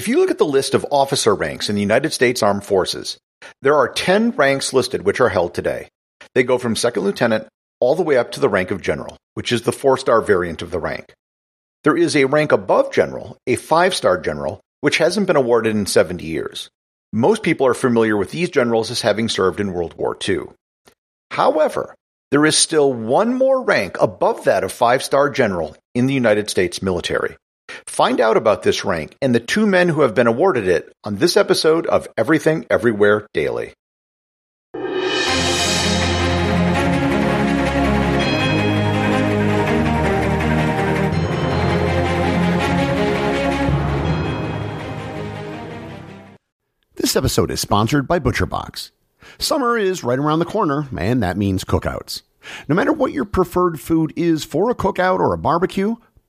If you look at the list of officer ranks in the United States Armed Forces, there are 10 ranks listed which are held today. They go from second lieutenant all the way up to the rank of general, which is the four star variant of the rank. There is a rank above general, a five star general, which hasn't been awarded in 70 years. Most people are familiar with these generals as having served in World War II. However, there is still one more rank above that of five star general in the United States military. Find out about this rank and the two men who have been awarded it on this episode of Everything Everywhere Daily. This episode is sponsored by ButcherBox. Summer is right around the corner, and that means cookouts. No matter what your preferred food is for a cookout or a barbecue,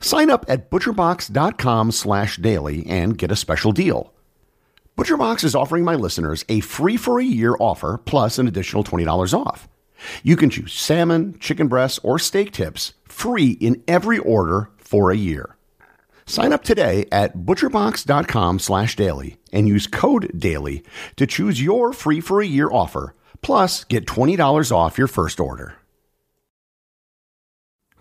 Sign up at butcherbox.com slash daily and get a special deal. ButcherBox is offering my listeners a free for a year offer plus an additional $20 off. You can choose salmon, chicken breasts, or steak tips free in every order for a year. Sign up today at butcherbox.com slash daily and use code DAILY to choose your free for a year offer, plus get $20 off your first order.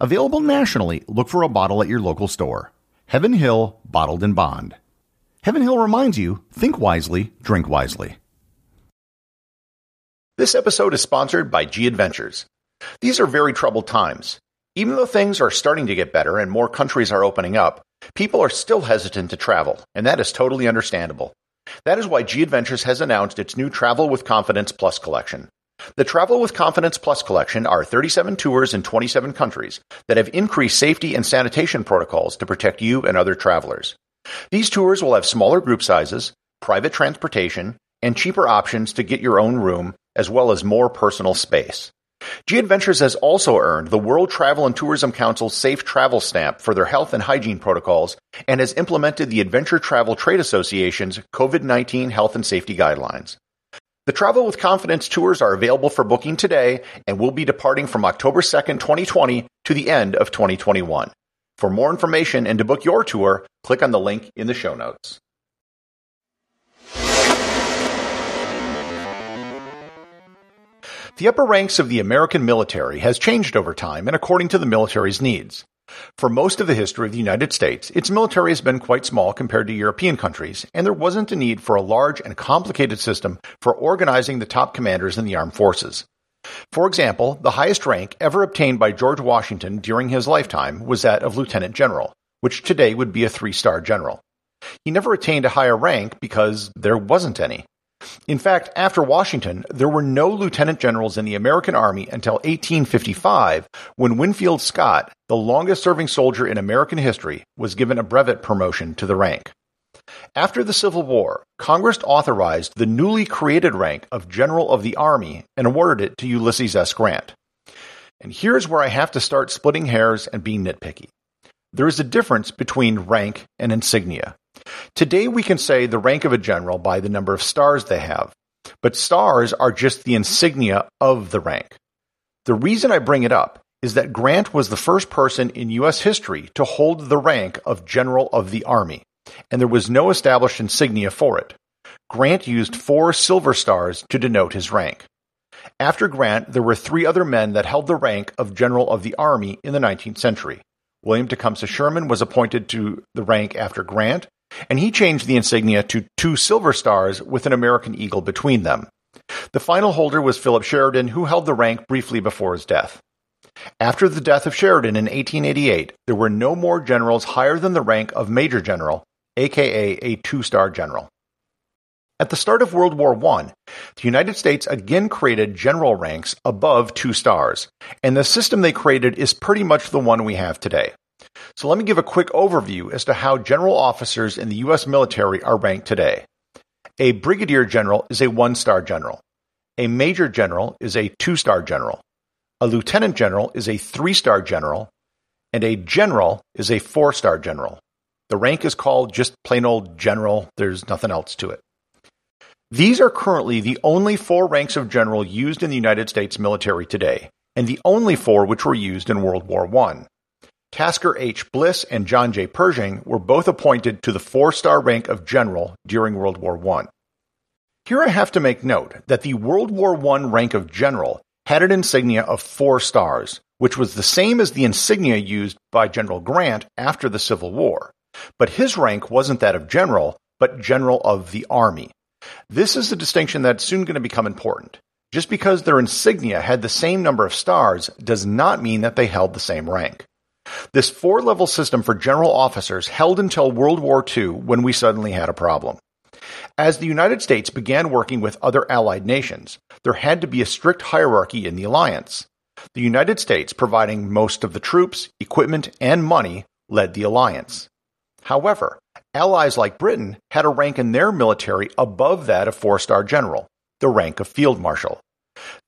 Available nationally, look for a bottle at your local store. Heaven Hill Bottled in Bond. Heaven Hill reminds you think wisely, drink wisely. This episode is sponsored by G Adventures. These are very troubled times. Even though things are starting to get better and more countries are opening up, people are still hesitant to travel, and that is totally understandable. That is why G Adventures has announced its new Travel with Confidence Plus collection. The Travel with Confidence Plus collection are 37 tours in 27 countries that have increased safety and sanitation protocols to protect you and other travelers. These tours will have smaller group sizes, private transportation, and cheaper options to get your own room, as well as more personal space. G Adventures has also earned the World Travel and Tourism Council's Safe Travel Stamp for their health and hygiene protocols and has implemented the Adventure Travel Trade Association's COVID 19 health and safety guidelines. The Travel with Confidence tours are available for booking today and will be departing from October 2nd, 2020 to the end of 2021. For more information and to book your tour, click on the link in the show notes. The upper ranks of the American military has changed over time and according to the military's needs. For most of the history of the United States, its military has been quite small compared to European countries, and there wasn't a need for a large and complicated system for organizing the top commanders in the armed forces. For example, the highest rank ever obtained by George Washington during his lifetime was that of lieutenant general, which today would be a three-star general. He never attained a higher rank because there wasn't any. In fact, after Washington, there were no lieutenant generals in the American Army until 1855 when Winfield Scott, the longest serving soldier in American history, was given a brevet promotion to the rank. After the Civil War, Congress authorized the newly created rank of General of the Army and awarded it to Ulysses S. Grant. And here's where I have to start splitting hairs and being nitpicky. There is a difference between rank and insignia. Today we can say the rank of a general by the number of stars they have, but stars are just the insignia of the rank. The reason I bring it up is that Grant was the first person in U.S. history to hold the rank of General of the Army, and there was no established insignia for it. Grant used four silver stars to denote his rank. After Grant, there were three other men that held the rank of General of the Army in the 19th century. William Tecumseh Sherman was appointed to the rank after Grant, and he changed the insignia to two silver stars with an American eagle between them. The final holder was Philip Sheridan, who held the rank briefly before his death. After the death of Sheridan in 1888, there were no more generals higher than the rank of Major General, aka a two star general. At the start of World War I, the United States again created general ranks above two stars, and the system they created is pretty much the one we have today. So let me give a quick overview as to how general officers in the U.S. military are ranked today. A brigadier general is a one star general. A major general is a two star general. A lieutenant general is a three star general. And a general is a four star general. The rank is called just plain old general. There's nothing else to it. These are currently the only four ranks of general used in the United States military today, and the only four which were used in World War I. Tasker H. Bliss and John J. Pershing were both appointed to the four-star rank of general during World War I. Here I have to make note that the World War I rank of general had an insignia of four stars, which was the same as the insignia used by General Grant after the Civil War. But his rank wasn't that of general, but general of the army. This is a distinction that's soon going to become important. Just because their insignia had the same number of stars does not mean that they held the same rank. This four level system for general officers held until World War II when we suddenly had a problem. As the United States began working with other allied nations, there had to be a strict hierarchy in the alliance. The United States, providing most of the troops, equipment, and money, led the alliance. However, allies like Britain had a rank in their military above that of four star general, the rank of field marshal.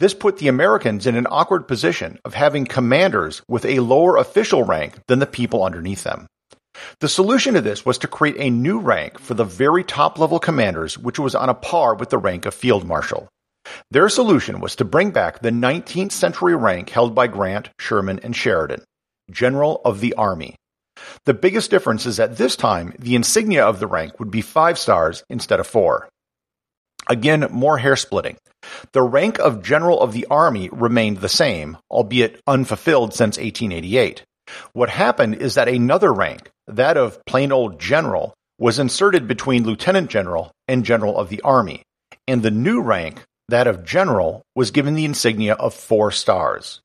This put the Americans in an awkward position of having commanders with a lower official rank than the people underneath them. The solution to this was to create a new rank for the very top level commanders, which was on a par with the rank of field marshal. Their solution was to bring back the 19th century rank held by Grant, Sherman, and Sheridan, General of the Army. The biggest difference is that this time the insignia of the rank would be five stars instead of four. Again, more hair splitting. The rank of General of the Army remained the same, albeit unfulfilled since 1888. What happened is that another rank, that of plain old General, was inserted between Lieutenant General and General of the Army, and the new rank, that of General, was given the insignia of four stars.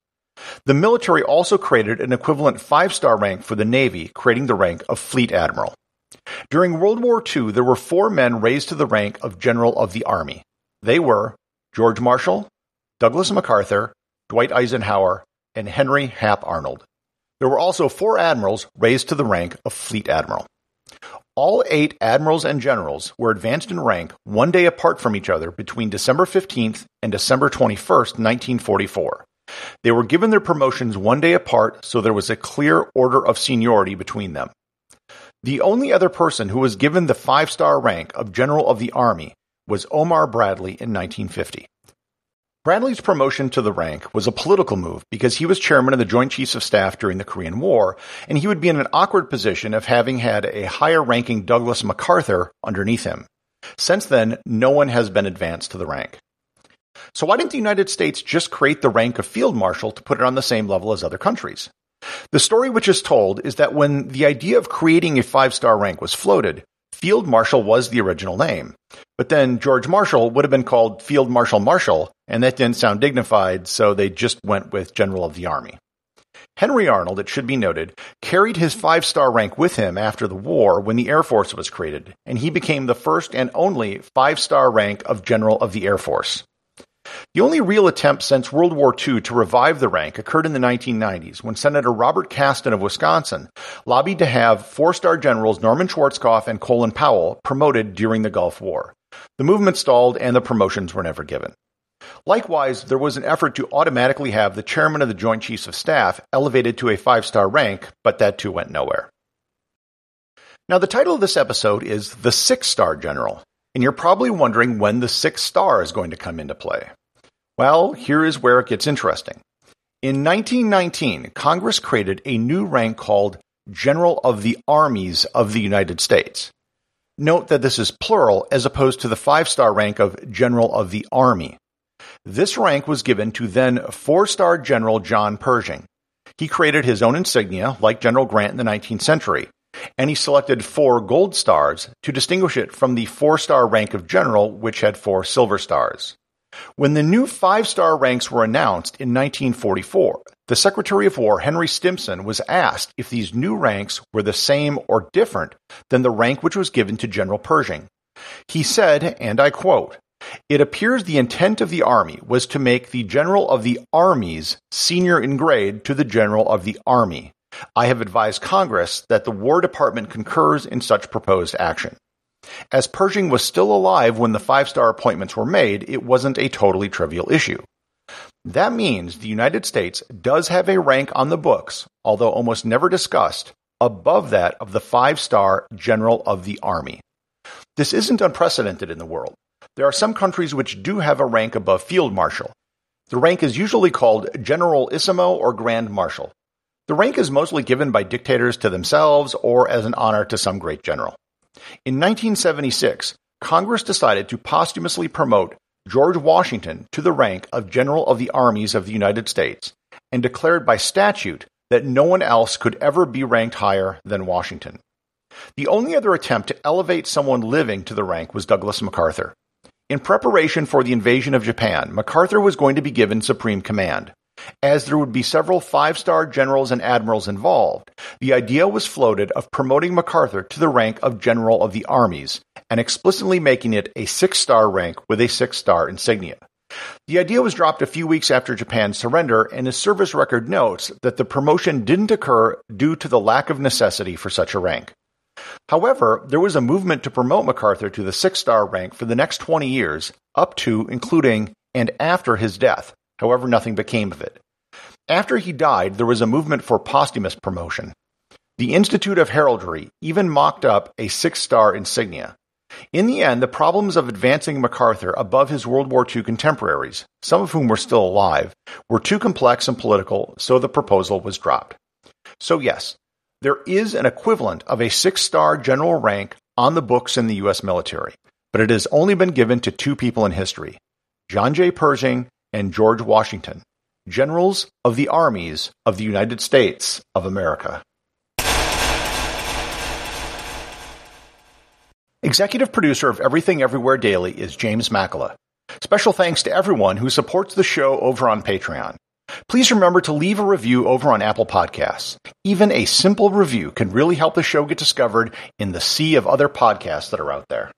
The military also created an equivalent five star rank for the Navy, creating the rank of Fleet Admiral. During World War II, there were four men raised to the rank of General of the Army. They were George Marshall, Douglas MacArthur, Dwight Eisenhower, and Henry Hap Arnold. There were also four admirals raised to the rank of Fleet Admiral. All eight admirals and generals were advanced in rank one day apart from each other between December 15th and December 21st, 1944. They were given their promotions one day apart, so there was a clear order of seniority between them. The only other person who was given the five star rank of General of the Army was Omar Bradley in 1950. Bradley's promotion to the rank was a political move because he was chairman of the Joint Chiefs of Staff during the Korean War, and he would be in an awkward position of having had a higher ranking Douglas MacArthur underneath him. Since then, no one has been advanced to the rank. So why didn't the United States just create the rank of field marshal to put it on the same level as other countries? The story which is told is that when the idea of creating a five star rank was floated, Field Marshal was the original name. But then George Marshall would have been called Field Marshal Marshall, and that didn't sound dignified, so they just went with General of the Army. Henry Arnold, it should be noted, carried his five star rank with him after the war when the Air Force was created, and he became the first and only five star rank of General of the Air Force. The only real attempt since World War II to revive the rank occurred in the 1990s when Senator Robert Kasten of Wisconsin lobbied to have four star generals Norman Schwarzkopf and Colin Powell promoted during the Gulf War. The movement stalled and the promotions were never given. Likewise, there was an effort to automatically have the chairman of the Joint Chiefs of Staff elevated to a five star rank, but that too went nowhere. Now, the title of this episode is The Six Star General, and you're probably wondering when the six star is going to come into play. Well, here is where it gets interesting. In 1919, Congress created a new rank called General of the Armies of the United States. Note that this is plural as opposed to the five star rank of General of the Army. This rank was given to then four star General John Pershing. He created his own insignia, like General Grant in the 19th century, and he selected four gold stars to distinguish it from the four star rank of General, which had four silver stars. When the new five star ranks were announced in 1944, the Secretary of War, Henry Stimson, was asked if these new ranks were the same or different than the rank which was given to General Pershing. He said, and I quote, it appears the intent of the Army was to make the General of the Armies senior in grade to the General of the Army. I have advised Congress that the War Department concurs in such proposed action. As Pershing was still alive when the five star appointments were made, it wasn't a totally trivial issue. That means the United States does have a rank on the books, although almost never discussed, above that of the five star General of the Army. This isn't unprecedented in the world. There are some countries which do have a rank above Field Marshal. The rank is usually called Generalissimo or Grand Marshal. The rank is mostly given by dictators to themselves or as an honor to some great general. In 1976, Congress decided to posthumously promote George Washington to the rank of General of the Armies of the United States and declared by statute that no one else could ever be ranked higher than Washington. The only other attempt to elevate someone living to the rank was Douglas MacArthur. In preparation for the invasion of Japan, MacArthur was going to be given supreme command. As there would be several five star generals and admirals involved, the idea was floated of promoting MacArthur to the rank of General of the Armies and explicitly making it a six star rank with a six star insignia. The idea was dropped a few weeks after Japan's surrender, and his service record notes that the promotion didn't occur due to the lack of necessity for such a rank. However, there was a movement to promote MacArthur to the six star rank for the next 20 years, up to, including, and after his death. However, nothing became of it. After he died, there was a movement for posthumous promotion. The Institute of Heraldry even mocked up a six star insignia. In the end, the problems of advancing MacArthur above his World War II contemporaries, some of whom were still alive, were too complex and political, so the proposal was dropped. So, yes, there is an equivalent of a six star general rank on the books in the U.S. military, but it has only been given to two people in history John J. Pershing and George Washington, generals of the armies of the United States of America. Executive producer of Everything Everywhere Daily is James Makala. Special thanks to everyone who supports the show over on Patreon. Please remember to leave a review over on Apple Podcasts. Even a simple review can really help the show get discovered in the sea of other podcasts that are out there.